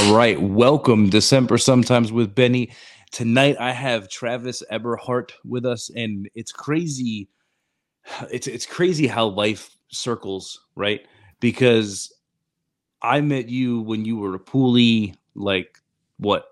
All right, welcome December sometimes with Benny. Tonight I have Travis Eberhart with us, and it's crazy. It's it's crazy how life circles, right? Because I met you when you were a poolie, like what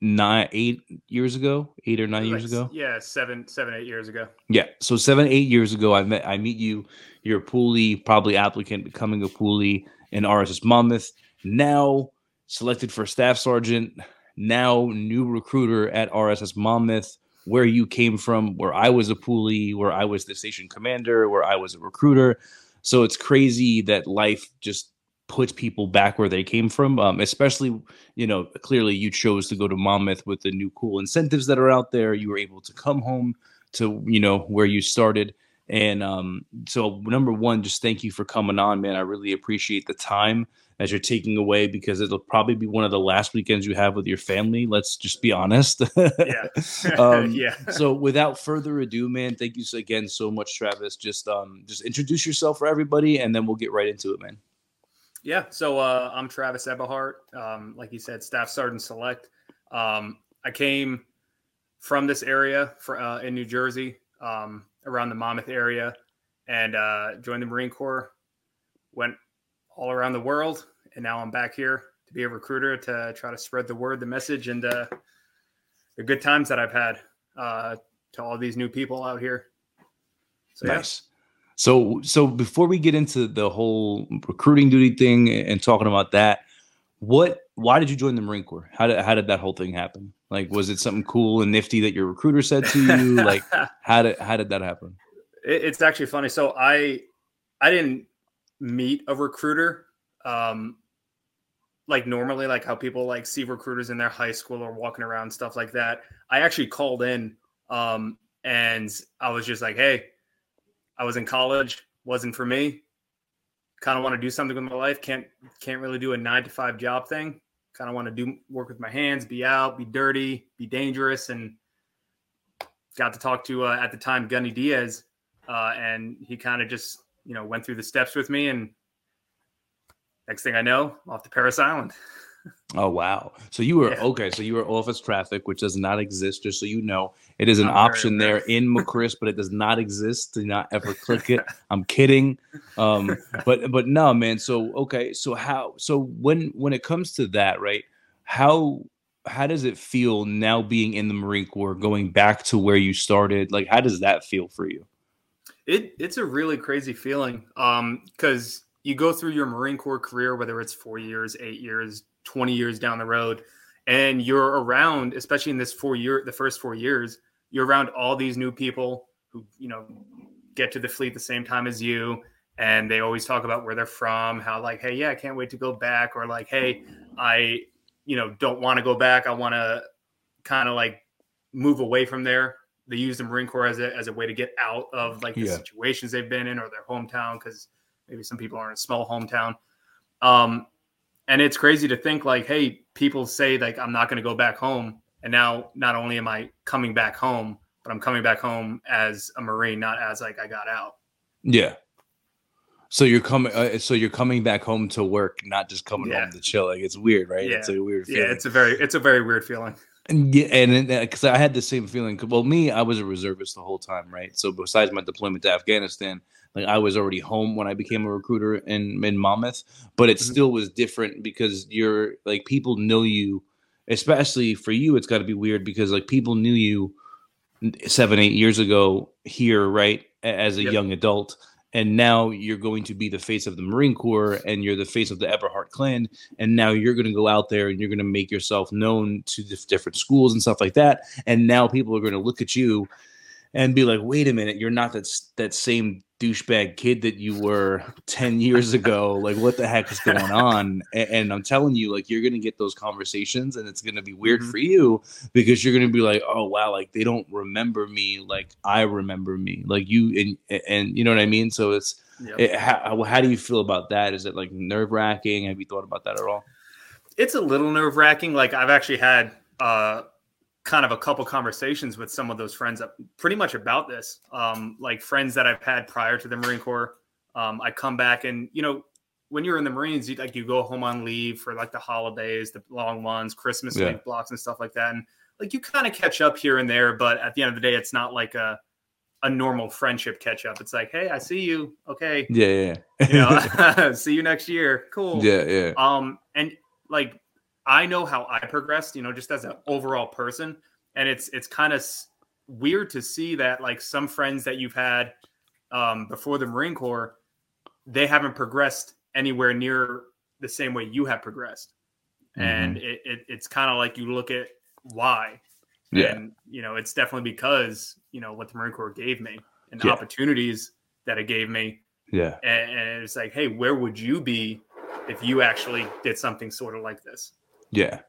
nine, eight years ago, eight or nine Like, years ago. Yeah, seven, seven, eight years ago. Yeah. So seven, eight years ago, I met I meet you. You're a poolie, probably applicant, becoming a poolie in RSS Monmouth. Now selected for staff sergeant. Now new recruiter at RSS Monmouth. Where you came from, where I was a poolie, where I was the station commander, where I was a recruiter. So it's crazy that life just puts people back where they came from. Um, especially, you know, clearly you chose to go to Monmouth with the new cool incentives that are out there. You were able to come home to you know where you started and um so number one just thank you for coming on man i really appreciate the time that you're taking away because it'll probably be one of the last weekends you have with your family let's just be honest Yeah. um, yeah. so without further ado man thank you again so much travis just um just introduce yourself for everybody and then we'll get right into it man Yeah. So uh, I'm Travis Eberhart. Um, like you said, Staff Sergeant Select. Um, I came from this area for, uh, in New Jersey, um, around the Monmouth area, and uh, joined the Marine Corps. Went all around the world, and now I'm back here to be a recruiter to try to spread the word, the message, and uh, the good times that I've had uh, to all these new people out here. So yeah. Nice. So so before we get into the whole recruiting duty thing and talking about that, what why did you join the Marine Corps? How did how did that whole thing happen? Like was it something cool and nifty that your recruiter said to you? like how did how did that happen? It, it's actually funny. So I I didn't meet a recruiter um like normally like how people like see recruiters in their high school or walking around stuff like that. I actually called in um and I was just like, "Hey, I was in college, wasn't for me. Kind of want to do something with my life. Can't can't really do a 9 to 5 job thing. Kind of want to do work with my hands, be out, be dirty, be dangerous and got to talk to uh, at the time Gunny Diaz uh, and he kind of just you know went through the steps with me and next thing i know off to parris island Oh wow. So you were Yeah. okay, so you were office traffic, which does not exist, just so you know. It is an I'm option there in MCRISS, but it does not exist. Do not ever click it. I'm kidding. Um, but but no, man. So okay, so how so when when it comes to that, right? How how does it feel now being in the Marine Corps, going back to where you started? Like, how does that feel for you? It it's a really crazy feeling um because you go through your marine corps career whether it's four years eight years 20 years down the road and you're around especially in this four year the first four years you're around all these new people who you know get to the fleet the same time as you and they always talk about where they're from how like hey yeah i can't wait to go back or like hey i you know don't want to go back. I want to kind of like move away from there they use the marine corps as a, as a way to get out of like the Yeah. situations they've been in or their hometown because maybe some people are in a small hometown um and it's crazy to think like hey people say like i'm not going to go back home and now not only am i coming back home but i'm coming back home as a marine not as like i got out Yeah. So you're coming. Uh, so you're coming back home to work, not just coming Yeah. home to chill. Like it's weird, right? It's a weird. yeah it's a very it's a very weird feeling yeah, and because I had the same feeling. Well, me, I was a reservist the whole time, right? So besides my deployment to Afghanistan, like I was already home when I became a recruiter in in Monmouth, but it Mhm. still was different because you're like people know you. Especially for you, it's got to be weird because like people knew you seven, eight years ago here, right, as a Yep. young adult. And now you're going to be the face of the Marine Corps and you're the face of the Eberhart clan and now you're going to go out there and you're going to make yourself known to the different schools and stuff like that and now people are going to look at you and be like wait a minute you're not that that same douchebag kid that you were 10 years ago. Like what the heck is going on? And, and i'm telling you like you're going to get those conversations and it's going to be weird Mhm. for you because you're going to be like oh wow like they don't remember me like i remember me. Like you and and you know what i mean? So it's Yep. it, how, how do you feel about that? Is it like nerve-wracking? Have you thought about that at all? It's a little nerve wracking. Like I've actually had uh, kind of a couple conversations with some of those friends, pretty much about this. Um, like friends that I've had prior to the Marine Corps. Um, I come back and you know when you're in the Marines, you like you go home on leave for like the holidays, the long ones, Christmas Yeah. blocks and stuff like that, and like you kind of catch up here and there. But at the end of the day, it's not like a a normal friendship catch up. It's like, hey, I see you. Okay, Yeah, yeah, you know, see you next year. Cool. yeah, yeah. Um, and like I know how I progressed, you know, just as an overall person, and it's it's kind of weird to see that like some friends that you've had um, before the Marine Corps, they haven't progressed anywhere near the same way you have progressed, and it, it it's kind of like you look at why, Yeah. and you know, it's definitely because you know what the Marine Corps gave me and the Yeah. opportunities that it gave me Yeah. and, and it's like, hey, where would you be if you actually did something sort of like this? Yeah.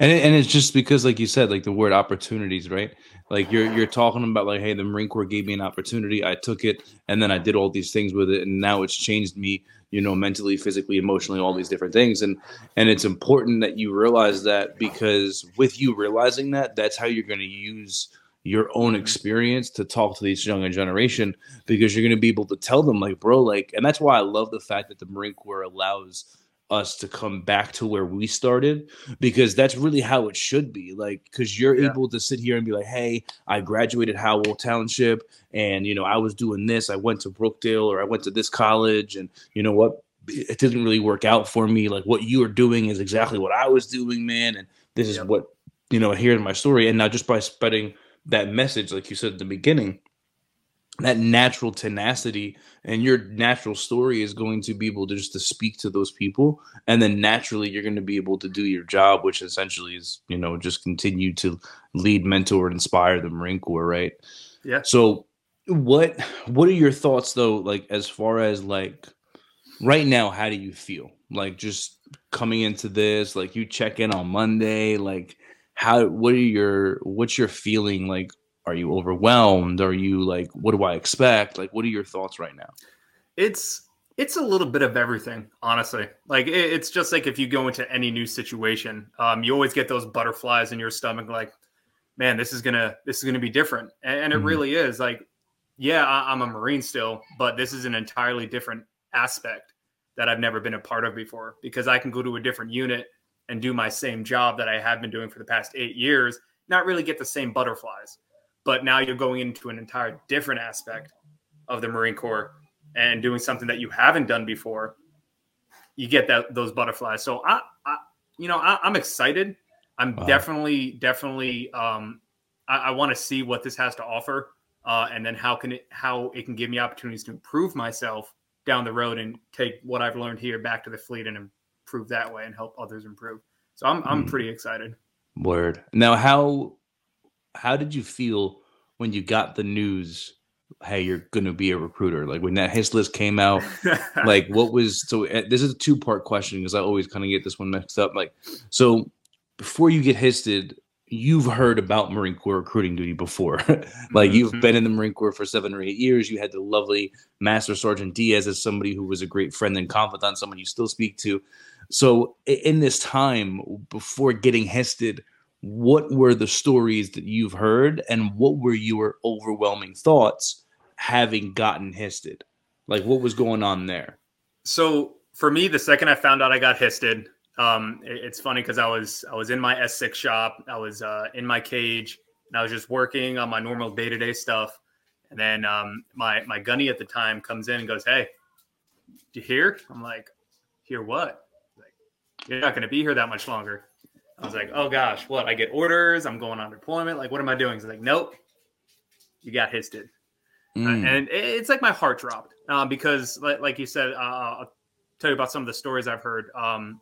And it, and it's just because like you said like the word opportunities, right? Like you're you're talking about like hey, the Marine Corps gave me an opportunity, I took it and then I did all these things with it and now it's changed me, you know, mentally, physically, emotionally, all these different things and and it's important that you realize that because with you realizing that, that's how you're going to use your own Mhm. experience to talk to this younger generation because you're going to be able to tell them like bro like and that's why I love the fact that the Marine Corps allows us to come back to where we started because that's really how it should be like because you're Yeah. able to sit here and be like hey i graduated howell township and you know i was doing this i went to brookdale or i went to this college and you know what it didn't really work out for me like what you are doing is exactly what i was doing man and this is what you know here's my story and now just by spreading that message like you said at the beginning that natural tenacity and your natural story is going to be able to just to speak to those people. And then naturally you're going to be able to do your job which essentially is you know just continue to lead mentor and inspire the marine corps right? Yeah. so what what are your thoughts though like as far as like right now how do you feel? Like just coming into this like you check in on monday like how what are your what's your feeling like are you overwhelmed are you like what do i expect like what are your thoughts right now It's it's a little bit of everything, honestly. Like it, it's just like if you go into any new situation, um, you always get those butterflies in your stomach, like, man, this is gonna this is gonna be different, and, and it Mhm. really is. Like, yeah, I, I'm a Marine still, but this is an entirely different aspect that I've never been a part of before because I can go to a different unit and do my same job that I have been doing for the past eight years, not really get the same butterflies. But now you're going into an entire different aspect of the Marine Corps and doing something that you haven't done before. You get that those butterflies. So I, I you know, I, I'm excited. I'm Wow. definitely, definitely. Um, I, I want to see what this has to offer, uh, and then how can it how it can give me opportunities to improve myself down the road and take what I've learned here back to the fleet and improve that way and help others improve. So I'm I'm Mm. pretty excited. word now how how did you feel when you got the news hey you're gonna be a recruiter like when that his list came out? Like what was so uh, this is a two part question because i always kind of get this one mixed up like so before you get histed you've heard about marine corps recruiting duty before. Like you've Mhm. been in the marine corps for seven or eight years you had the lovely master sergeant diaz as somebody who was a great friend and confidant someone you still speak to. So in this time before getting histed what were the stories that you've heard and what were your overwhelming thoughts having gotten histed like what was going on there So for me, the second I found out I got histed, um, it- it's funny because I was I was in my S6 shop, I was uh, in my cage, and I was just working on my normal day to day stuff. And then um, my my gunny at the time comes in and goes, "Hey, do you hear?" I'm like, "Hear what?" Like, you're not going to be here that much longer. I was like, "Oh gosh, what? I get orders. I'm going on deployment. Like, what am I doing?" He's like, "Nope, you got histed." Uh, Mm, and it- it's like my heart dropped uh, because, like, like you said, uh, I'll tell you about some of the stories I've heard. Um,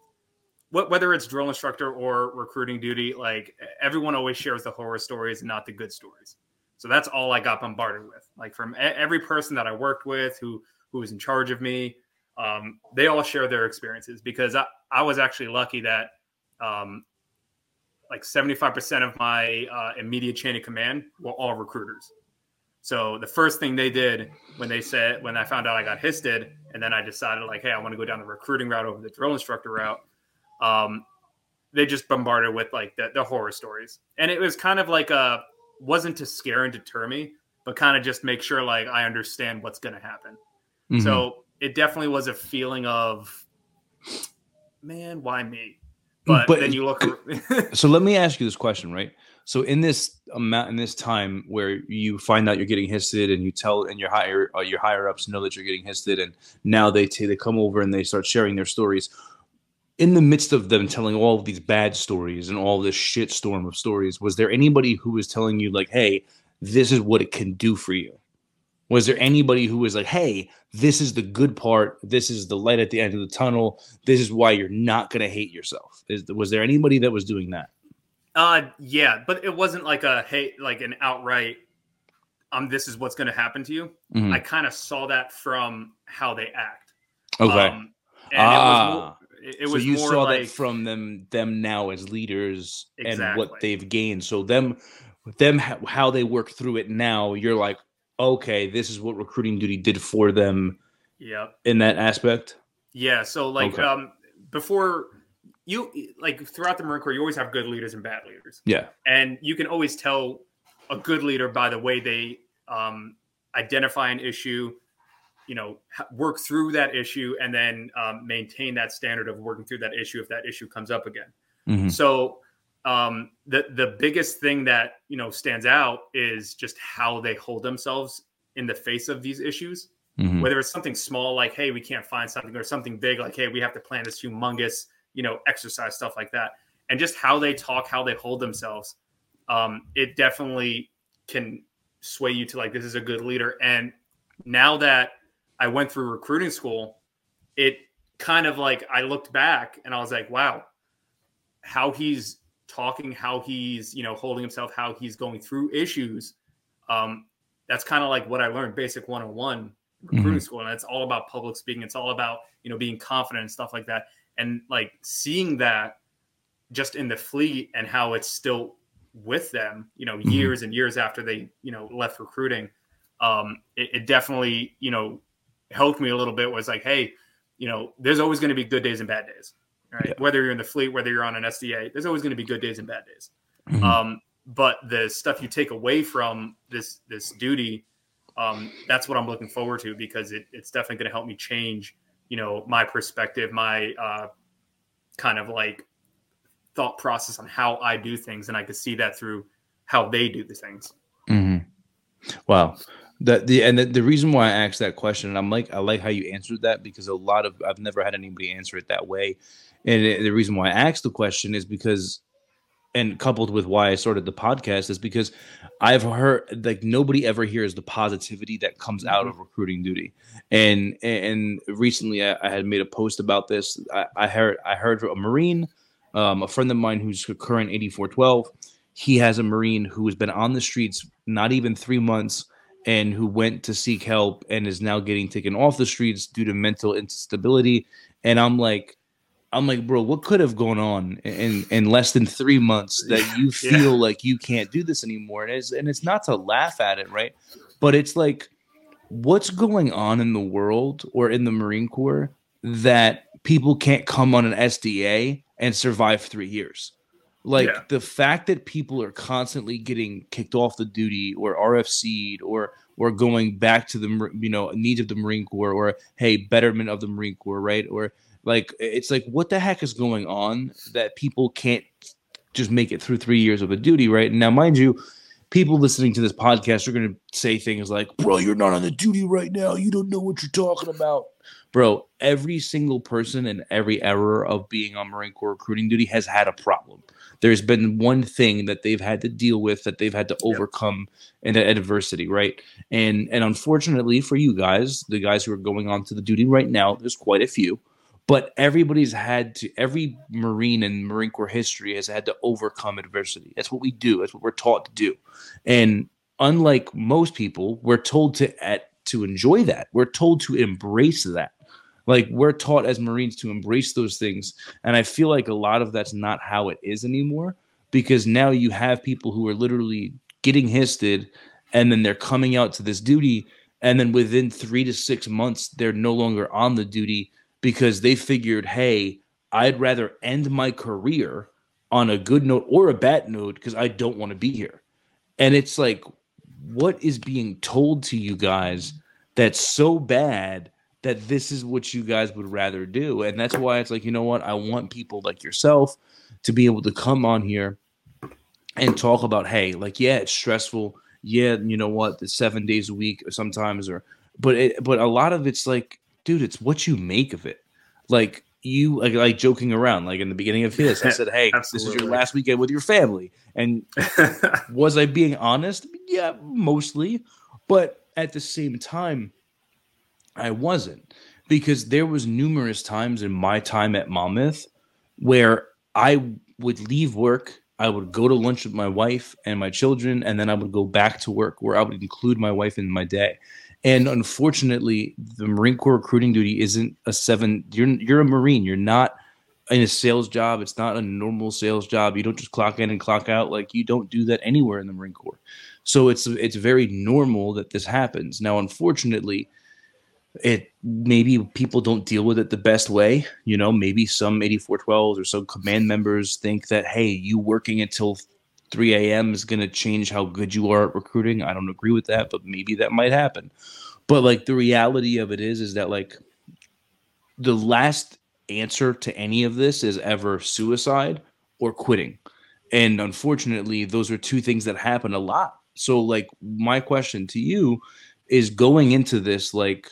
wh- whether it's drill instructor or recruiting duty, like everyone always shares the horror stories, and not the good stories. So that's all I got bombarded with. Like from e- every person that I worked with, who who was in charge of me, um, they all share their experiences because I, I was actually lucky that um, like 75% of my uh, immediate chain of command were all recruiters. So the first thing they did when they said when I found out I got histed, and then I decided like, hey, I want to go down the recruiting route over the drill instructor route. Um, they just bombarded with like the, the horror stories, and it was kind of like a wasn't to scare and deter me, but kind of just make sure like I understand what's going to happen. mhm. So it definitely was a feeling of man, why me? But, but then you look. so let me ask you this question, right? So in this amount in this time where you find out you're getting histed and you tell and your higher uh, your higher ups know that you're getting histed and now they t- they come over and they start sharing their stories in the midst of them telling all of these bad stories and all this shit storm of stories was there anybody who was telling you like hey this is what it can do for you was there anybody who was like hey this is the good part this is the light at the end of the tunnel this is why you're not going to hate yourself is was there anybody that was doing that uh, yeah, but it wasn't like a hey, like an outright. Um, this is what's going to happen to you. Mm-hmm. I kind of saw that from how they act. Okay. Um, ah. It was, it was so you saw like, that from them them now as leaders exactly. and what they've gained. So them them how they work through it now. You're like, okay, this is what recruiting duty did for them. Yeah. In that aspect. Yeah. So like okay. um before you like throughout the Marine Corps, you always have good leaders and bad leaders. Yeah, and you can always tell a good leader by the way they um, identify an issue, you know, work through that issue, and then um, maintain that standard of working through that issue if that issue comes up again. Mm-hmm. So um, the the biggest thing that you know stands out is just how they hold themselves in the face of these issues. Mm-hmm. Whether it's something small like, "Hey, we can't find something," or something big like, "Hey, we have to plan this humongous." you know, exercise stuff like that, and just how they talk, how they hold themselves. Um, it definitely can sway you to like this is a good leader. And now that I went through recruiting school, it kind of like I looked back and I was like, wow, how he's talking, how he's you know holding himself, how he's going through issues. Um, that's kind of like what I learned basic 101 recruiting mm-hmm. school and it's all about public speaking it's all about you know being confident and stuff like that and like seeing that just in the fleet and how it's still with them you know mm-hmm. years and years after they you know left recruiting um it, it definitely you know helped me a little bit was like hey you know there's always going to be good days and bad days right yeah. whether you're in the fleet whether you're on an sda there's always going to be good days and bad days mm-hmm. um but the stuff you take away from this this duty um that's what i'm looking forward to because it, it's definitely going to help me change you know my perspective my uh, kind of like thought process on how i do things and i could see that through how they do the things mm-hmm. wow the, the and the, the reason why i asked that question and i'm like i like how you answered that because a lot of i've never had anybody answer it that way and the reason why i asked the question is because and coupled with why I started the podcast is because I've heard like nobody ever hears the positivity that comes out mm-hmm. of recruiting duty. And and recently I, I, had made a post about this. I, I heard I heard a Marine, um, a friend of mine who's a current 8412. He has a Marine who has been on the streets not even three months and who went to seek help and is now getting taken off the streets due to mental instability. And I'm like, I'm like, bro, what could have gone on in in less than three months that you feel yeah. like you can't do this anymore? And it's and it's not to laugh at it, right? But it's like, what's going on in the world or in the Marine Corps that people can't come on an SDA and survive three years? Like yeah. the fact that people are constantly getting kicked off the duty or RFC'd or or going back to the you know needs of the Marine Corps or hey betterment of the Marine Corps, right? Or like it's like what the heck is going on that people can't just make it through three years of a duty, right? And now, mind you, people listening to this podcast are going to say things like, "Bro, you're not on the duty right now. You don't know what you're talking about." Bro, every single person in every era of being on Marine Corps recruiting duty has had a problem. There's been one thing that they've had to deal with that they've had to overcome yep. in adversity, right? And and unfortunately for you guys, the guys who are going on to the duty right now, there's quite a few but everybody's had to every marine in marine corps history has had to overcome adversity. That's what we do. That's what we're taught to do. And unlike most people we're told to at, to enjoy that. We're told to embrace that. Like we're taught as marines to embrace those things. And i feel like a lot of that's not how it is anymore because now you have people who are literally getting histed and then they're coming out to this duty. And then within 3 to 6 months they're no longer on the duty because they figured, hey, I'd rather end my career on a good note or a bad note because I don't want to be here. And it's like, what is being told to you guys that's so bad that this is what you guys would rather do. And that's why it's like, you know what? I want people like yourself to be able to come on here and talk about, hey, like, yeah, it's stressful. Yeah, you know what? The seven days a week sometimes, or but it, but a lot of it's like, dude, it's what you make of it. Like you like like joking around. Like in the beginning of this, I said, "Hey, this is your last weekend with your family." And was I being honest? Yeah, mostly. But at the same time, I wasn't because there was numerous times in my time at Monmouth where I would leave work, I would go to lunch with my wife and my children, and then I would go back to work where I would include my wife in my day. And unfortunately, the Marine Corps recruiting duty isn't a seven. You're you're a Marine. You're not in a sales job. It's not a normal sales job. You don't just clock in and clock out. Like you don't do that anywhere in the Marine Corps. So it's it's very normal that this happens. Now, unfortunately, it maybe people don't deal with it the best way. You know, maybe some 8412s or some command members think that hey, you working until 3 a.m. is going to change how good you are at recruiting. I don't agree with that, but maybe that might happen. But like the reality of it is, is that like the last answer to any of this is ever suicide or quitting. And unfortunately, those are two things that happen a lot so like my question to you is going into this like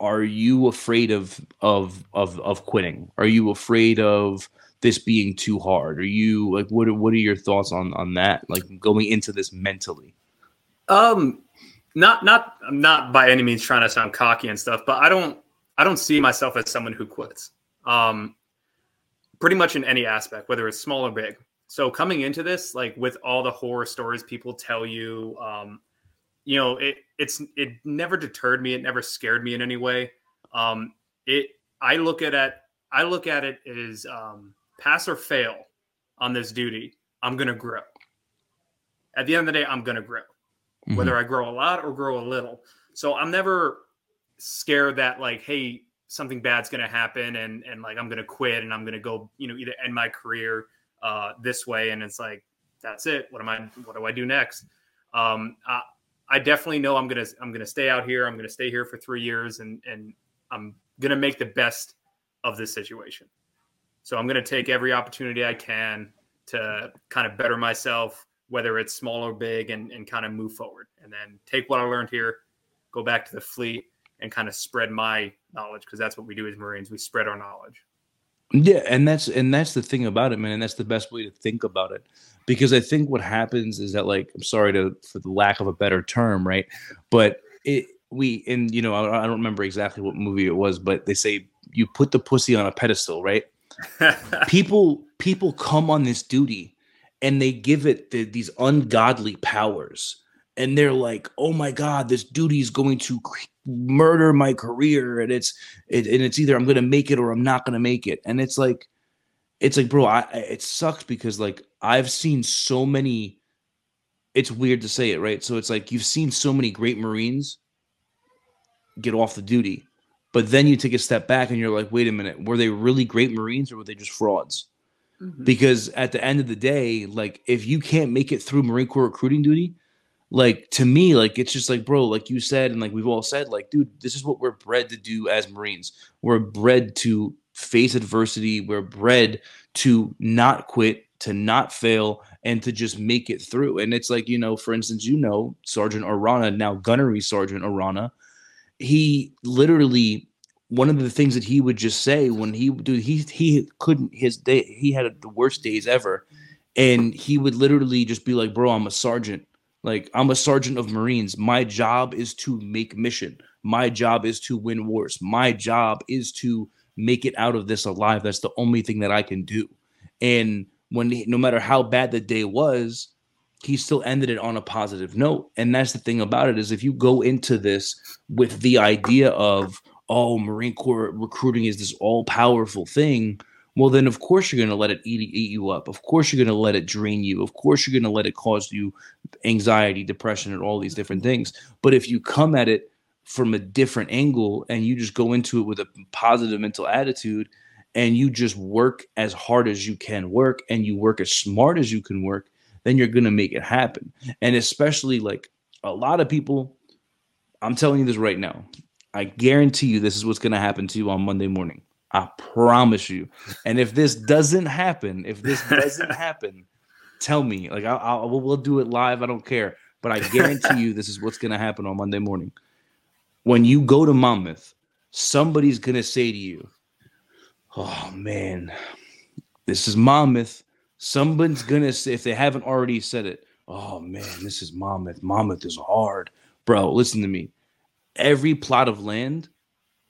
are you afraid of of of of quitting? Are you afraid of this being too hard? Are you like what are, what are your thoughts on on that? Like going into this mentally? Um not not not by any means trying to sound cocky and stuff, but I don't I don't see myself as someone who quits. Um pretty much in any aspect, whether it's small or big so coming into this like with all the horror stories people tell you um you know it it's it never deterred me it never scared me in any way um it i look at it i look at it as um pass or fail on this duty i'm gonna grow at the end of the day i'm gonna grow mm-hmm. whether i grow a lot or grow a little so i'm never scared that like hey something bad's gonna happen and and like i'm gonna quit and i'm gonna go you know either end my career uh, this way, and it's like that's it. What am I? What do I do next? Um, I, I definitely know I'm gonna I'm gonna stay out here. I'm gonna stay here for three years, and and I'm gonna make the best of this situation. So I'm gonna take every opportunity I can to kind of better myself, whether it's small or big, and and kind of move forward, and then take what I learned here, go back to the fleet, and kind of spread my knowledge because that's what we do as Marines. We spread our knowledge. Yeah, and that's and that's the thing about it, man. And that's the best way to think about it, because I think what happens is that, like, I'm sorry to for the lack of a better term, right? But it we and you know I, I don't remember exactly what movie it was, but they say you put the pussy on a pedestal, right? people people come on this duty and they give it the, these ungodly powers and they're like, "Oh my god, this duty is going to murder my career and it's it, and it's either I'm going to make it or I'm not going to make it." And it's like it's like, bro, I it sucks because like I've seen so many it's weird to say it, right? So it's like you've seen so many great Marines get off the duty. But then you take a step back and you're like, wait a minute, were they really great Marines or were they just frauds? Mm-hmm. Because at the end of the day, like if you can't make it through Marine Corps recruiting duty, like to me like it's just like bro like you said and like we've all said like dude this is what we're bred to do as marines we're bred to face adversity we're bred to not quit to not fail and to just make it through and it's like you know for instance you know sergeant arana now gunnery sergeant arana he literally one of the things that he would just say when he dude he he couldn't his day he had the worst days ever and he would literally just be like bro i'm a sergeant like I'm a sergeant of Marines. My job is to make mission. My job is to win wars. My job is to make it out of this alive. That's the only thing that I can do. And when he, no matter how bad the day was, he still ended it on a positive note. And that's the thing about it is if you go into this with the idea of oh, Marine Corps recruiting is this all powerful thing, well then of course you're going to let it eat, eat you up. Of course you're going to let it drain you. Of course you're going to let it cause you anxiety depression and all these different things. But if you come at it from a different angle and you just go into it with a positive mental attitude and you just work as hard as you can work and you work as smart as you can work then you're going to make it happen and especially like a lot of people i'm telling you this right now I guarantee you this is what's going to happen to you on Monday morning. I promise you. And if this doesn't happen, if this doesn't happen, tell me. Like I, I we'll do it live. I don't care. But I guarantee you, this is what's going to happen on Monday morning. When you go to Monmouth, somebody's going to say to you, "Oh man, this is Monmouth." Somebody's going to say, if they haven't already said it, "Oh man, this is Monmouth. Monmouth is hard, bro." Listen to me. Every plot of land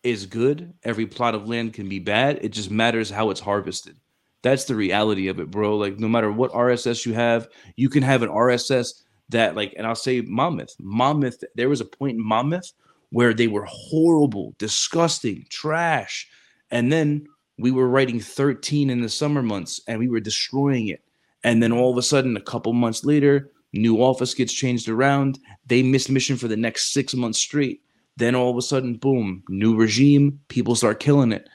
is good. Every plot of land can be bad. It just matters how it's harvested. That's the reality of it, bro. Like no matter what RSS you have, you can have an RSS that like, and I'll say Monmouth. Monmouth. There was a point in Monmouth where they were horrible, disgusting, trash, and then we were writing 13 in the summer months and we were destroying it. And then all of a sudden, a couple months later, new office gets changed around. They miss mission for the next six months straight. Then all of a sudden, boom, new regime, people start killing it.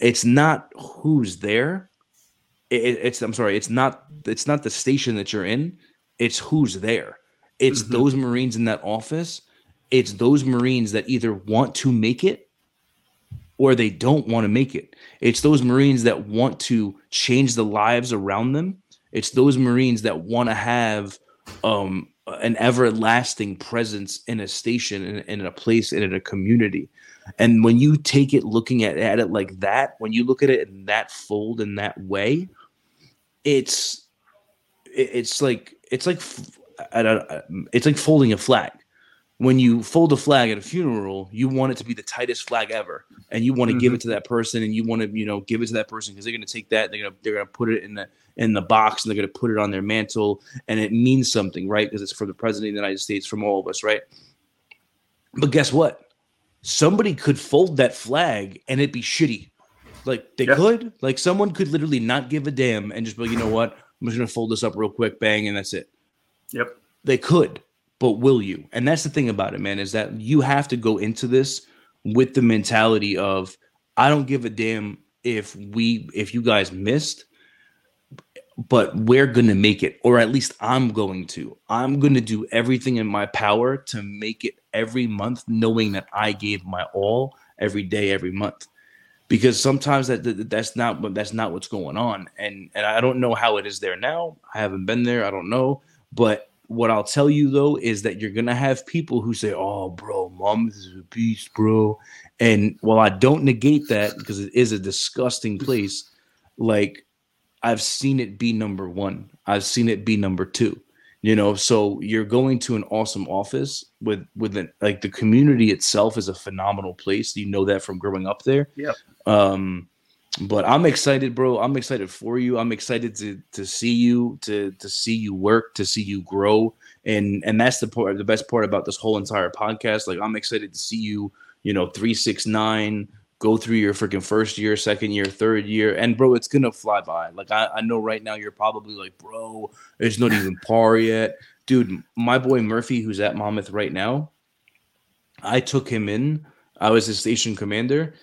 It's not who's there. It, it's I'm sorry, it's not it's not the station that you're in. It's who's there. It's mm-hmm. those Marines in that office. It's those Marines that either want to make it or they don't want to make it. It's those Marines that want to change the lives around them. It's those Marines that want to have um, an everlasting presence in a station in, in a place and in a community and when you take it looking at, at it like that when you look at it in that fold in that way it's it's like it's like it's like folding a flag when you fold a flag at a funeral, you want it to be the tightest flag ever, and you want to mm-hmm. give it to that person, and you want to you know give it to that person because they're going to take that, they're going to they're going to put it in the in the box, and they're going to put it on their mantle, and it means something, right? Because it's for the president of the United States, from all of us, right? But guess what? Somebody could fold that flag, and it'd be shitty. Like they could, like someone could literally not give a damn and just be, like, you know what? I'm just going to fold this up real quick, bang, and that's it. Yep. They could but will you? And that's the thing about it, man, is that you have to go into this with the mentality of I don't give a damn if we if you guys missed, but we're going to make it or at least I'm going to. I'm going to do everything in my power to make it every month knowing that I gave my all every day every month. Because sometimes that, that that's not that's not what's going on and and I don't know how it is there now. I haven't been there. I don't know, but what I'll tell you though is that you're gonna have people who say, "Oh, bro, mom is a beast, bro," and while I don't negate that because it is a disgusting place, like I've seen it be number one. I've seen it be number two. You know, so you're going to an awesome office with with an, like the community itself is a phenomenal place. You know that from growing up there. Yeah. Um, but I'm excited, bro. I'm excited for you. I'm excited to to see you, to to see you work, to see you grow, and and that's the part, the best part about this whole entire podcast. Like I'm excited to see you, you know, three six nine, go through your freaking first year, second year, third year, and bro, it's gonna fly by. Like I, I know right now you're probably like, bro, it's not even par yet, dude. My boy Murphy, who's at Monmouth right now, I took him in. I was his station commander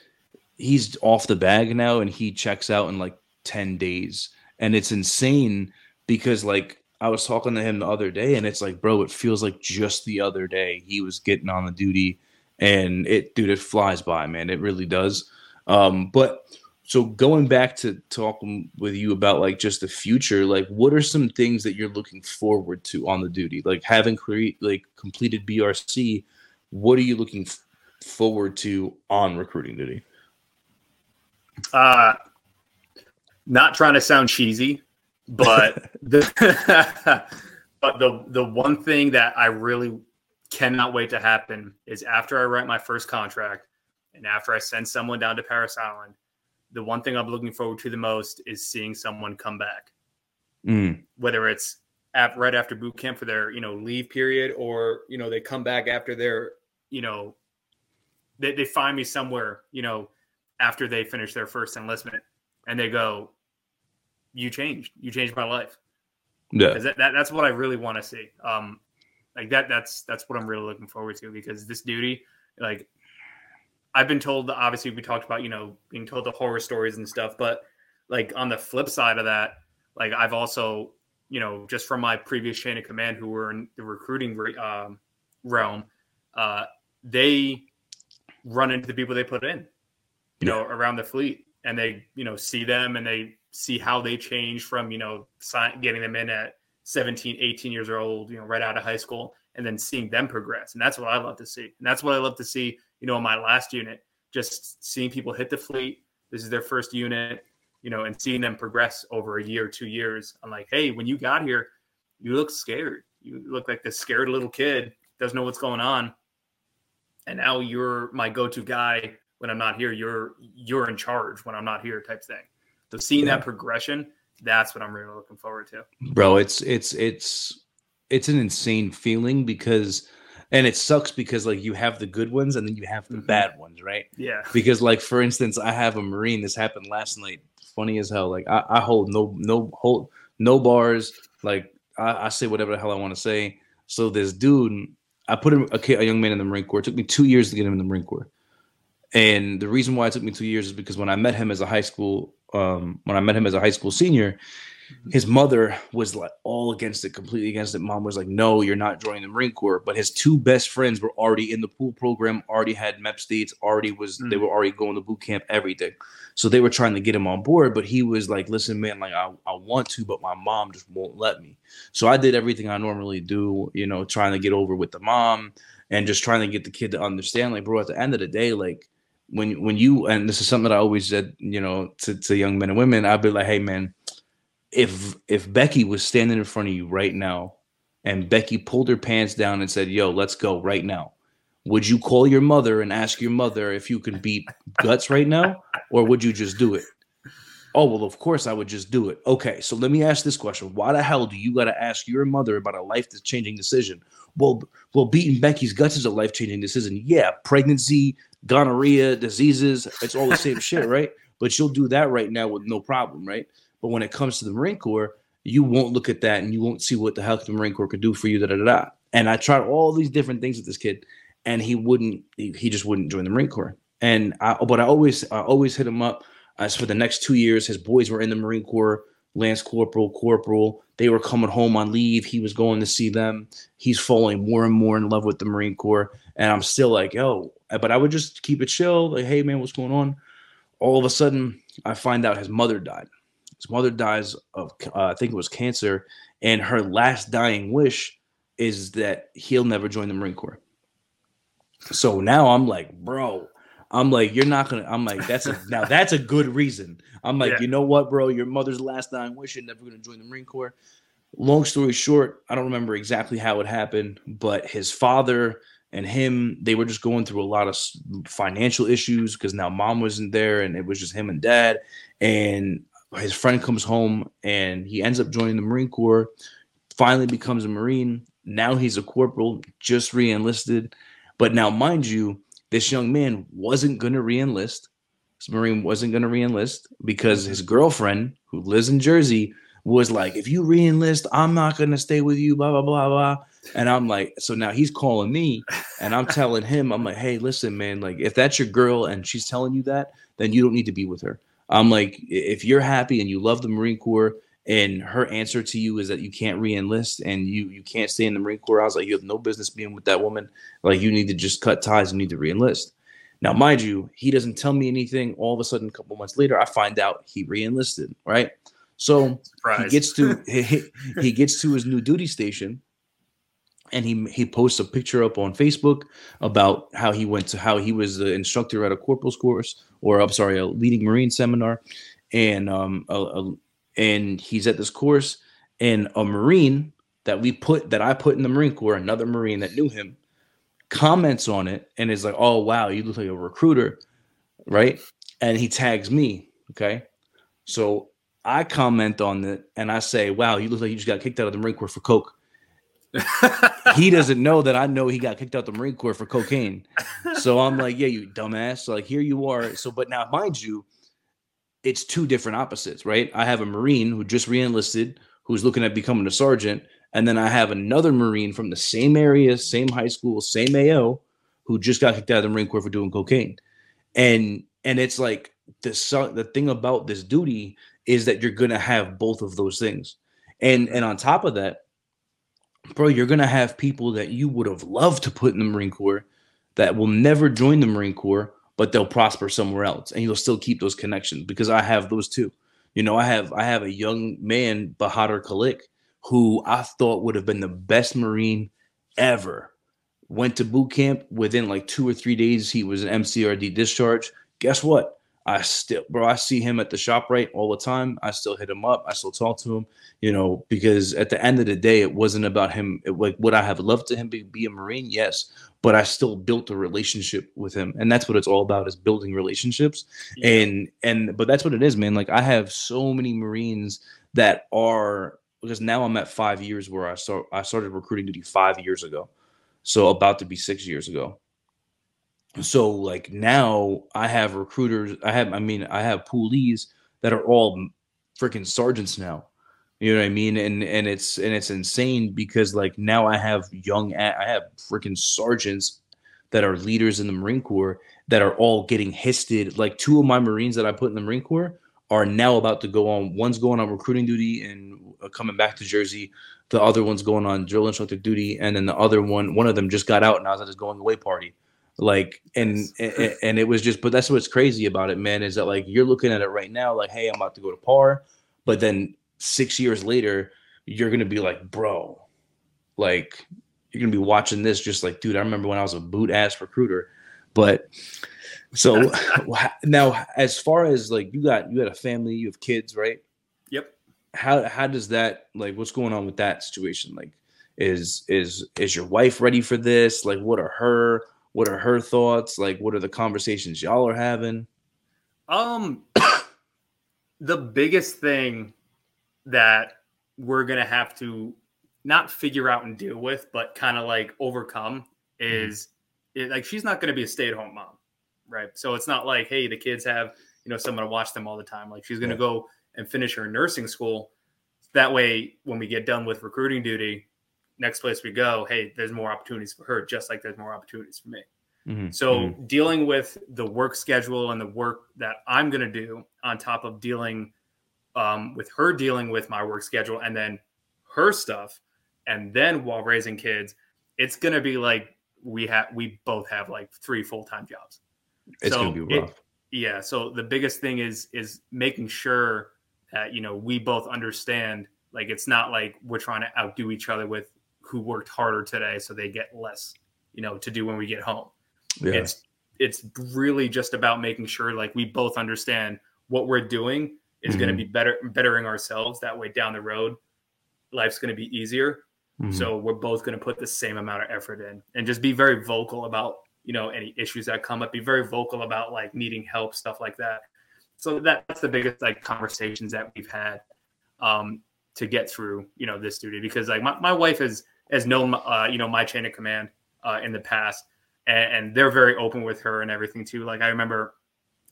he's off the bag now and he checks out in like 10 days. And it's insane because like I was talking to him the other day and it's like, bro, it feels like just the other day he was getting on the duty and it dude, it flies by, man. It really does. Um, but so going back to talking with you about like just the future, like what are some things that you're looking forward to on the duty? Like having create like completed BRC, what are you looking f- forward to on recruiting duty? Uh, not trying to sound cheesy, but the but the the one thing that I really cannot wait to happen is after I write my first contract and after I send someone down to Parris Island, the one thing I'm looking forward to the most is seeing someone come back. Mm. Whether it's at, right after boot camp for their you know leave period, or you know they come back after their you know they, they find me somewhere you know after they finish their first enlistment and they go, "You changed. You changed my life." Yeah, that, that, that's what I really want to see. Um, like that. That's that's what I'm really looking forward to because this duty, like, I've been told. Obviously, we talked about you know being told the horror stories and stuff, but like on the flip side of that, like I've also you know just from my previous chain of command who were in the recruiting um, realm, uh, they run into the people they put in, you know, around the fleet, and they you know see them and they see how they change from you know getting them in at 17 18 years old you know right out of high school and then seeing them progress. And that's what i love to see. And that's what i love to see you know in my last unit just seeing people hit the fleet. This is their first unit you know and seeing them progress over a year two years. I'm like hey when you got here you look scared. You look like this scared little kid doesn't know what's going on. And now you're my go-to guy when i'm not here you're you're in charge when i'm not here type thing so seeing yeah. that progression, that's what I'm really looking forward to. Bro, it's it's it's it's an insane feeling because and it sucks because like you have the good ones and then you have the mm-hmm. bad ones, right? Yeah. Because like for instance, I have a Marine. This happened last night. Funny as hell. Like I, I hold no no hold no bars. Like I, I say whatever the hell I want to say. So this dude, I put him a, a young man in the Marine Corps. It took me two years to get him in the Marine Corps. And the reason why it took me two years is because when I met him as a high school um, when I met him as a high school senior, his mother was like all against it, completely against it. Mom was like, "No, you're not joining the Marine Corps." But his two best friends were already in the pool program, already had MEP states, already was mm-hmm. they mm. were already going to boot camp, everything. So they were trying to get him on board, but he was like, "Listen, man, like I, I want to, but my mom just won't let me." So I did everything I normally do, you know, trying to get over with the mom and just trying to get the kid to understand, like, bro, at the end of the day, like when when you and this is something that I always said, you know, to, to young men and women, I'd be like, hey man, if if Becky was standing in front of you right now and Becky pulled her pants down and said, Yo, let's go right now, would you call your mother and ask your mother if you can beat guts right now? Or would you just do it? Oh, well, of course I would just do it. Okay, so let me ask this question. Why the hell do you got to ask your mother about a life changing decision? Well, well, beating Becky's guts is a life changing decision. Yeah, pregnancy, gonorrhea, diseases, it's all the same shit, right? But you'll do that right now with no problem, right? But when it comes to the Marine Corps, you won't look at that and you won't see what the hell the Marine Corps could do for you, da da da. And I tried all these different things with this kid, and he wouldn't, he, he just wouldn't join the Marine Corps. And I, but I always, I always hit him up. As for the next two years, his boys were in the Marine Corps, Lance Corporal, Corporal. They were coming home on leave. He was going to see them. He's falling more and more in love with the Marine Corps. And I'm still like, yo, but I would just keep it chill. Like, hey, man, what's going on? All of a sudden, I find out his mother died. His mother dies of, uh, I think it was cancer. And her last dying wish is that he'll never join the Marine Corps. So now I'm like, bro, I'm like, you're not gonna. I'm like, that's a now that's a good reason. I'm like, yeah. you know what, bro? Your mother's last dying wish, you're never gonna join the Marine Corps. Long story short, I don't remember exactly how it happened, but his father and him they were just going through a lot of financial issues because now mom wasn't there and it was just him and dad and his friend comes home and he ends up joining the marine corps finally becomes a marine now he's a corporal just re-enlisted but now mind you this young man wasn't going to re-enlist this marine wasn't going to re-enlist because his girlfriend who lives in jersey was like if you re-enlist i'm not going to stay with you blah blah blah blah and I'm like, so now he's calling me and I'm telling him, I'm like, hey, listen, man, like if that's your girl and she's telling you that, then you don't need to be with her. I'm like, if you're happy and you love the Marine Corps and her answer to you is that you can't re-enlist and you you can't stay in the Marine Corps, I was like, you have no business being with that woman. Like you need to just cut ties and need to re-enlist. Now, mind you, he doesn't tell me anything. All of a sudden, a couple months later, I find out he re-enlisted, right? So Surprise. he gets to he, he gets to his new duty station and he he posts a picture up on Facebook about how he went to how he was the instructor at a corporal's course or I'm sorry a leading marine seminar and um a, a, and he's at this course and a marine that we put that I put in the Marine Corps another marine that knew him comments on it and is like oh wow you look like a recruiter right and he tags me okay so I comment on it and I say wow you look like you just got kicked out of the Marine Corps for coke he doesn't know that I know he got kicked out the Marine Corps for cocaine. So I'm like, yeah, you dumbass. So like here you are. So but now mind you, it's two different opposites, right? I have a Marine who just reenlisted, who's looking at becoming a sergeant, and then I have another Marine from the same area, same high school, same AO, who just got kicked out of the Marine Corps for doing cocaine. And and it's like the the thing about this duty is that you're gonna have both of those things. And and on top of that, bro, you're gonna have people that you would have loved to put in the Marine Corps that will never join the Marine Corps, but they'll prosper somewhere else, and you'll still keep those connections because I have those too. You know, I have I have a young man, Bahadur Kalik, who I thought would have been the best Marine ever. Went to boot camp within like two or three days. He was an MCRD discharge. Guess what? I still, bro, I see him at the shop right all the time. I still hit him up. I still talk to him, you know, because at the end of the day, it wasn't about him. It, like, would I have loved to him be, be a Marine? Yes, but I still built a relationship with him, and that's what it's all about is building relationships. Yeah. And and but that's what it is, man. Like I have so many Marines that are because now I'm at five years where I start I started recruiting duty five years ago, so about to be six years ago so like now I have recruiters, I have I mean I have poolies that are all freaking sergeants now. You know what I mean? And and it's and it's insane because like now I have young I have freaking sergeants that are leaders in the Marine Corps that are all getting histed. Like two of my Marines that I put in the Marine Corps are now about to go on. One's going on recruiting duty and uh, coming back to Jersey. The other one's going on drill instructor duty, and then the other one, one of them just got out and I was at his going away party like and, and and it was just but that's what's crazy about it man is that like you're looking at it right now like hey i'm about to go to par but then six years later you're gonna be like bro like you're gonna be watching this just like dude i remember when i was a boot ass recruiter but so now as far as like you got you got a family you have kids right? Yep. How how does that like what's going on with that situation? Like is is is your wife ready for this? Like what are her what are her thoughts? Like, what are the conversations y'all are having? Um, the biggest thing that we're gonna have to not figure out and deal with, but kind of like overcome mm-hmm. is mm-hmm. it, like she's not gonna be a stay-at-home mom, right? So it's not like, hey, the kids have you know someone to watch them all the time. Like she's gonna yeah. go and finish her nursing school. That way, when we get done with recruiting duty, next place we go, hey, there's more opportunities for her, just like there's more opportunities for me. Mm-hmm. So mm-hmm. dealing with the work schedule and the work that I'm going to do on top of dealing um, with her dealing with my work schedule and then her stuff, and then while raising kids, it's going to be like we have we both have like three full time jobs. It's so going to be rough. It, yeah. So the biggest thing is is making sure that you know we both understand like it's not like we're trying to outdo each other with who worked harder today so they get less you know to do when we get home yeah. it's it's really just about making sure like we both understand what we're doing is mm-hmm. going to be better bettering ourselves that way down the road life's going to be easier mm-hmm. so we're both going to put the same amount of effort in and just be very vocal about you know any issues that come up be very vocal about like needing help stuff like that so that, that's the biggest like conversations that we've had um, to get through you know this duty because like my, my wife has has known uh, you know my chain of command uh, in the past. And, and, they're very open with her and everything too. Like i remember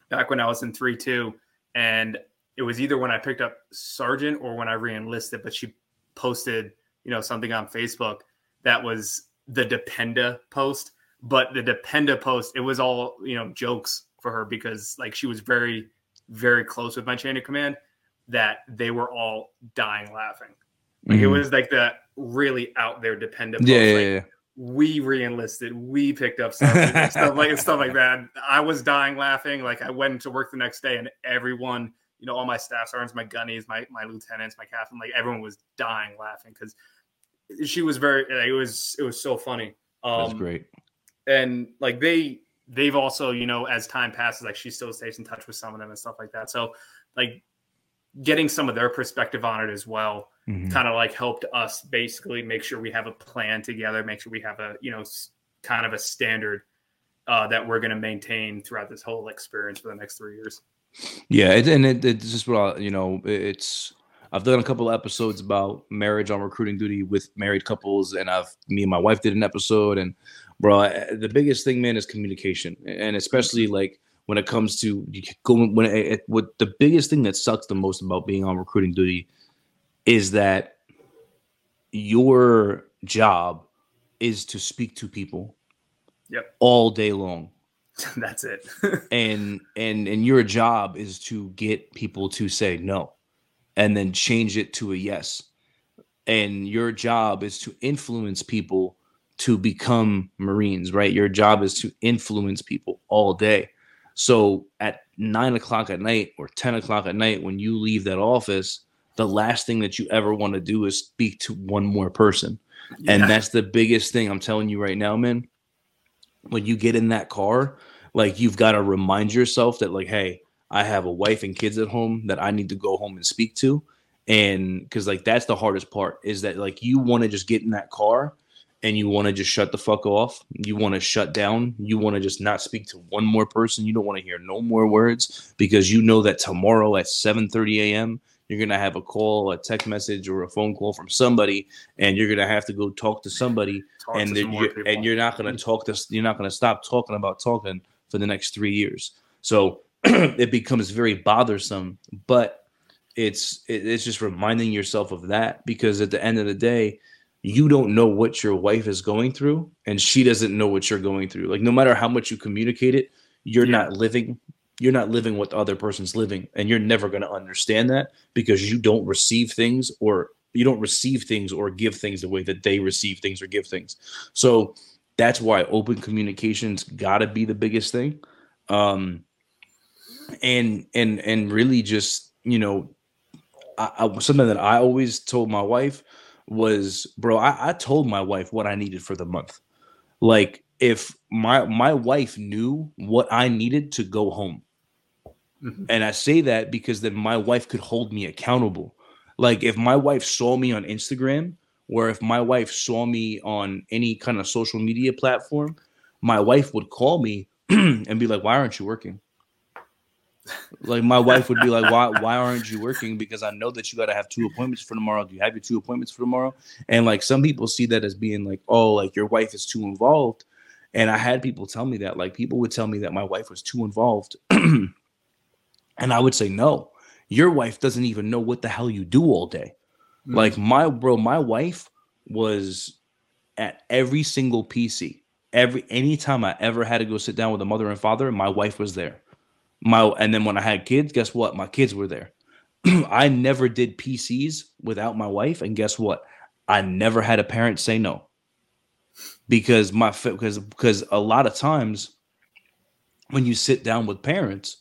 back when i was in 3-2 and it was either when i picked up sergeant or when i reenlisted but she posted you know something on facebook that was the dependa post. But the dependa post it was all you know jokes for her because like she was very very close with my chain of command that they were all dying laughing. Like mm-hmm. it was like the really out there dependent. Yeah, yeah, like, yeah, We re-enlisted. We picked up stuff, stuff like stuff like that. I was dying laughing. Like I went to work the next day, and everyone, you know, all my staff sergeants, my gunnies, my my lieutenants, my captain, like everyone was dying laughing because she was very. It was it was so funny. Um, That's great. And like they they've also you know as time passes, like she still stays in touch with some of them and stuff like that. So like getting some of their perspective on it as well mm-hmm. kind of like helped us basically make sure we have a plan together make sure we have a you know kind of a standard uh, that we're going to maintain throughout this whole experience for the next three years yeah it, and it, it's just what I, you know it's I've done a couple episodes about marriage on recruiting duty with married couples, and I've me and my wife did an episode. And bro, the biggest thing, man, is communication, and especially like when it comes to going when it, it, what the biggest thing that sucks the most about being on recruiting duty is that your job is to speak to people yep all day long that's it and and and your job is to get people to say no and then change it to a yes and your job is to influence people to become Marines, right? Your job is to influence people all day. So at nine o'clock at night or 10 o'clock at night, when you leave that office, the last thing that you ever want to do is speak to one more person. Yeah. And that's the biggest thing I'm telling you right now, man. When you get in that car, like you've got to remind yourself that, like, hey, I have a wife and kids at home that I need to go home and speak to. And because, like, that's the hardest part is that, like, you want to just get in that car and you want to just shut the fuck off. You want to shut down. You want to just not speak to one more person. You don't want to hear no more words because you know that tomorrow at 7 30 a.m., you're gonna have a call, a text message, or a phone call from somebody, and you're gonna have to go talk to somebody, talk and to you're, and you're not gonna mm-hmm. talk to you're not gonna stop talking about talking for the next three years. So it becomes very bothersome, but it's it's just reminding yourself of that because at the end of the day, you don't know what your wife is going through, and she doesn't know what you're going through. Like no matter how much you communicate it, you're yeah. not living you're not living what the other person's living and you're never going to understand that because you don't receive things or you don't receive things or give things the way that they receive things or give things. So that's why open communications got to be the biggest thing. Um and and and really just you know I, I, something that i always told my wife was bro I, I told my wife what i needed for the month. Like if my my wife knew what i needed to go home Mm-hmm. And I say that because then my wife could hold me accountable. Like if my wife saw me on Instagram or if my wife saw me on any kind of social media platform, my wife would call me and be like, "Why aren't you working?" like my wife would be like, "Why why aren't you working?" Because I know that you got to have two appointments for tomorrow. Do you have your two appointments for tomorrow? And like some people see that as being like, "Oh, like your wife is too involved." And I had people tell me that, like people would tell me that my wife was too involved. I would say, no, your wife doesn't even know what the hell you do all day. Mm-hmm. Like my bro, my wife was at every single PC. Every anytime I ever had to go sit down with a mother and father, my wife was there. My and then when I had kids, guess what? My kids were there. I never did PCs without my wife, and guess what? I never had a parent say no. Because my because because a lot of times when you sit down with parents,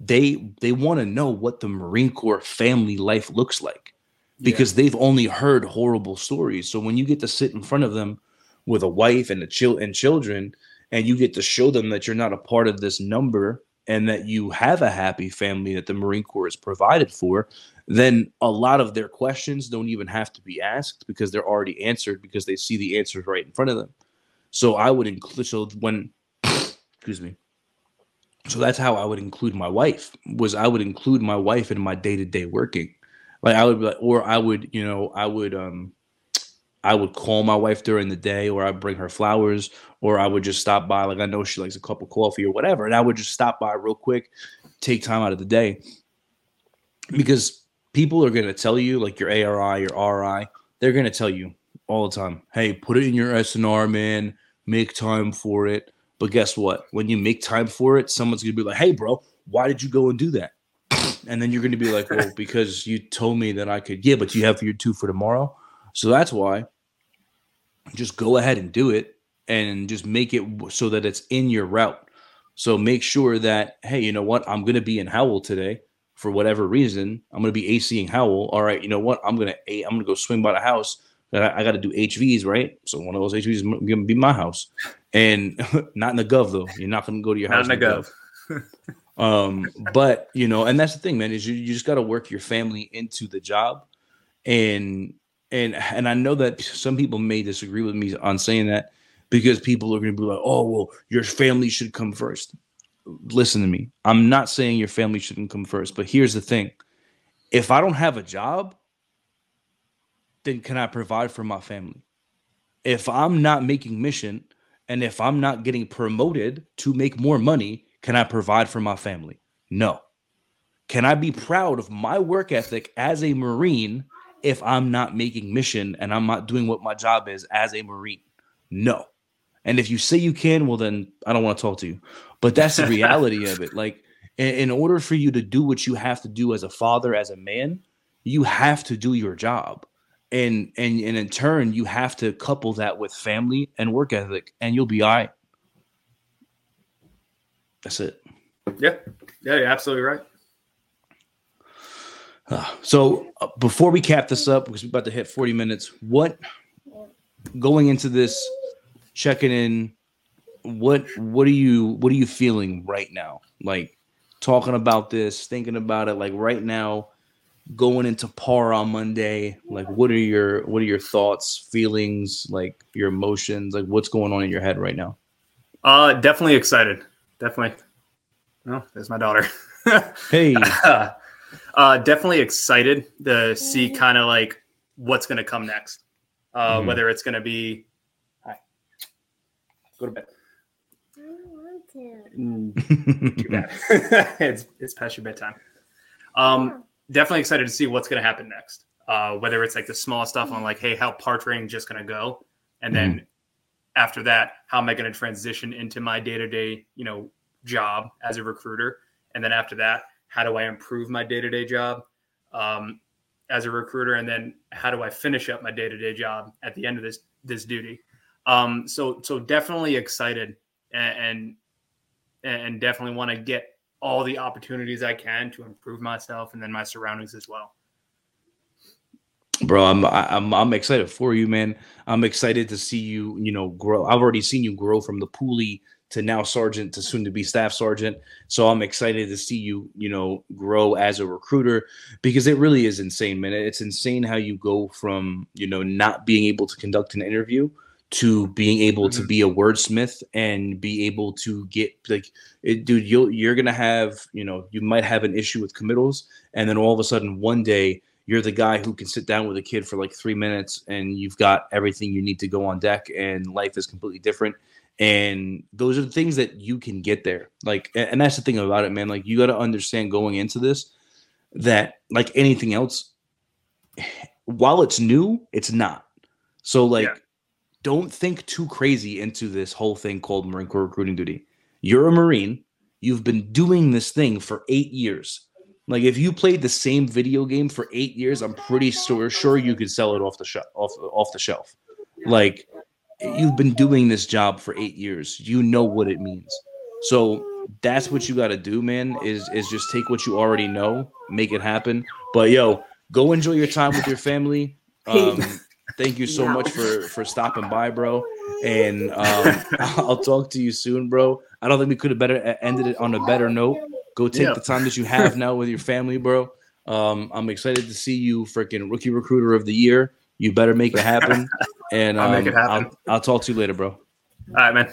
they they want to know what the Marine Corps family life looks like because yeah. they've only heard horrible stories. So when you get to sit in front of them with a wife and a child and children, and you get to show them that you're not a part of this number and that you have a happy family that the Marine Corps is provided for, then a lot of their questions don't even have to be asked because they're already answered because they see the answers right in front of them. So I would include so when excuse me so that's how I would include my wife was I would include my wife in my day-to-day working. Like I would be like, or I would, you know, I would um I would call my wife during the day or I'd bring her flowers or I would just stop by like I know she likes a cup of coffee or whatever and I would just stop by real quick, take time out of the day. Because people are going to tell you like your ARI, your RI, they're going to tell you all the time, "Hey, put it in your SNR, man. Make time for it." But guess what? When you make time for it, someone's gonna be like, "Hey, bro, why did you go and do that?" And then you're gonna be like, "Well, because you told me that I could." Yeah, but you have your two for tomorrow, so that's why. Just go ahead and do it, and just make it so that it's in your route. So make sure that hey, you know what? I'm gonna be in Howell today for whatever reason. I'm gonna be ACing Howell. All right, you know what? I'm gonna I'm gonna go swing by the house. I, I got to do HVs, right? So one of those HVs is gonna be my house and not in the gov though. You're not going to go to your house. Not in the gov. gov. um, but you know, and that's the thing, man. Is you, you just got to work your family into the job, and and and I know that some people may disagree with me on saying that because people are going to be like, oh, well, your family should come first. Listen to me. I'm not saying your family shouldn't come first, but here's the thing: if I don't have a job, then can I provide for my family? If I'm not making mission and if I'm not getting promoted to make more money, can I provide for my family? No. Can I be proud of my work ethic as a Marine if I'm not making mission and I'm not doing what my job is as a Marine? No. And if you say you can, well, then I don't want to talk to you. But that's the reality of it. Like, in, order for you to do what you have to do as a father, as a man, you have to do your job and and and in turn you have to couple that with family and work ethic and you'll be all right. That's it. Yeah. Yeah you're absolutely right. Uh, so uh, before we cap this up because we're about to hit 40 minutes what going into this checking in what what are you what are you feeling right now? Like talking about this thinking about it like right now going into par on Monday? Like, what are your what are your thoughts, feelings, like your emotions? Like, what's going on in your head right now? Uh, definitely excited. Definitely. Oh, there's my daughter. hey. uh, definitely excited to see kind of like what's going to come next. Uh, mm-hmm. Whether it's going to be, hi, go to bed. Mm, too bad. it's it's past your bedtime. Um, definitely excited to see what's going to happen next. Uh, whether it's like the small stuff on like, hey, how par training just going to go, and then mm-hmm. after that, how am I going to transition into my day to day, you know, job as a recruiter, and then after that, how do I improve my day to day job um, as a recruiter, and then how do I finish up my day to day job at the end of this this duty. Um, so so definitely excited and and, and definitely want to get all the opportunities I can to improve myself and then my surroundings as well. Bro, I'm I'm I'm excited for you, man. I'm excited to see you, you know, grow. I've already seen you grow from the poolie to now sergeant to soon to be staff sergeant. So I'm excited to see you, you know, grow as a recruiter because it really is insane, man. It's insane how you go from, you know, not being able to conduct an interview to being able mm-hmm. to be a wordsmith and be able to get like it, dude you'll you're gonna have you know you might have an issue with committals and then all of a sudden one day you're the guy who can sit down with a kid for like three minutes and you've got everything you need to go on deck and life is completely different. And those are the things that you can get there. Like and that's the thing about it man. Like you got to understand going into this that like anything else while it's new it's not. So like yeah don't think too crazy into this whole thing called Marine Corps recruiting duty. You're a Marine. You've been doing this thing for eight years. Like if you played the same video game for eight years, I'm pretty sure sure you could sell it off the shelf off off the shelf. Like you've been doing this job for eight years. You know what it means. So that's what you got to do, man. Is is just take what you already know, make it happen. But yo, go enjoy your time with your family. Um, Thank you so much for for stopping by, bro. And um, I'll talk to you soon, bro. I don't think we could have better ended it on a better note. Go take yeah. the time that you have now with your family, bro. Um, I'm excited to see you, freaking rookie recruiter of the year. You better make it happen. And um, I'll, make it happen. I'll, I'll talk to you later, bro. All right, man.